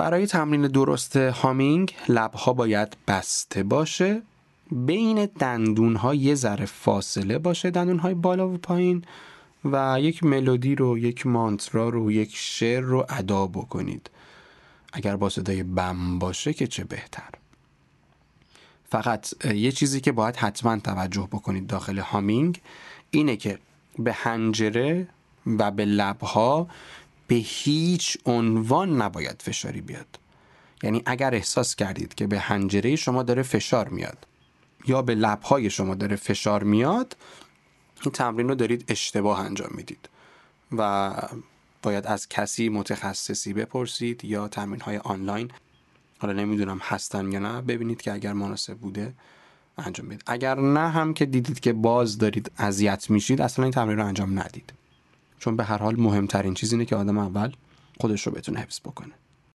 برای تمرین درست هامینگ لبها باید بسته باشه. بین دندون ها یه ذره فاصله باشه دندون های بالا و پایین و یک ملودی رو یک مانترا رو یک شعر رو ادا بکنید. اگر با صدای بم باشه که چه بهتر. فقط یه چیزی که باید حتما توجه بکنید داخل هامینگ اینه که به هنجره و به لبها به هیچ عنوان نباید فشاری بیاد. یعنی اگر احساس کردید که به هنجره شما داره فشار میاد یا به لبهای شما داره فشار میاد این تمرین رو دارید اشتباه انجام می‌دید و باید از کسی متخصصی بپرسید یا تمرین های آنلاین حالا نمی‌دونم هستن یا نه ببینید که اگر مناسب بوده انجام بدید. اگر نه هم که دیدید که باز دارید اذیت میشید اصلا این تمرین رو انجام ندید. چون به هر حال مهمترین چیز اینه که آدم اول خودش رو بتونه حفظ بکنه.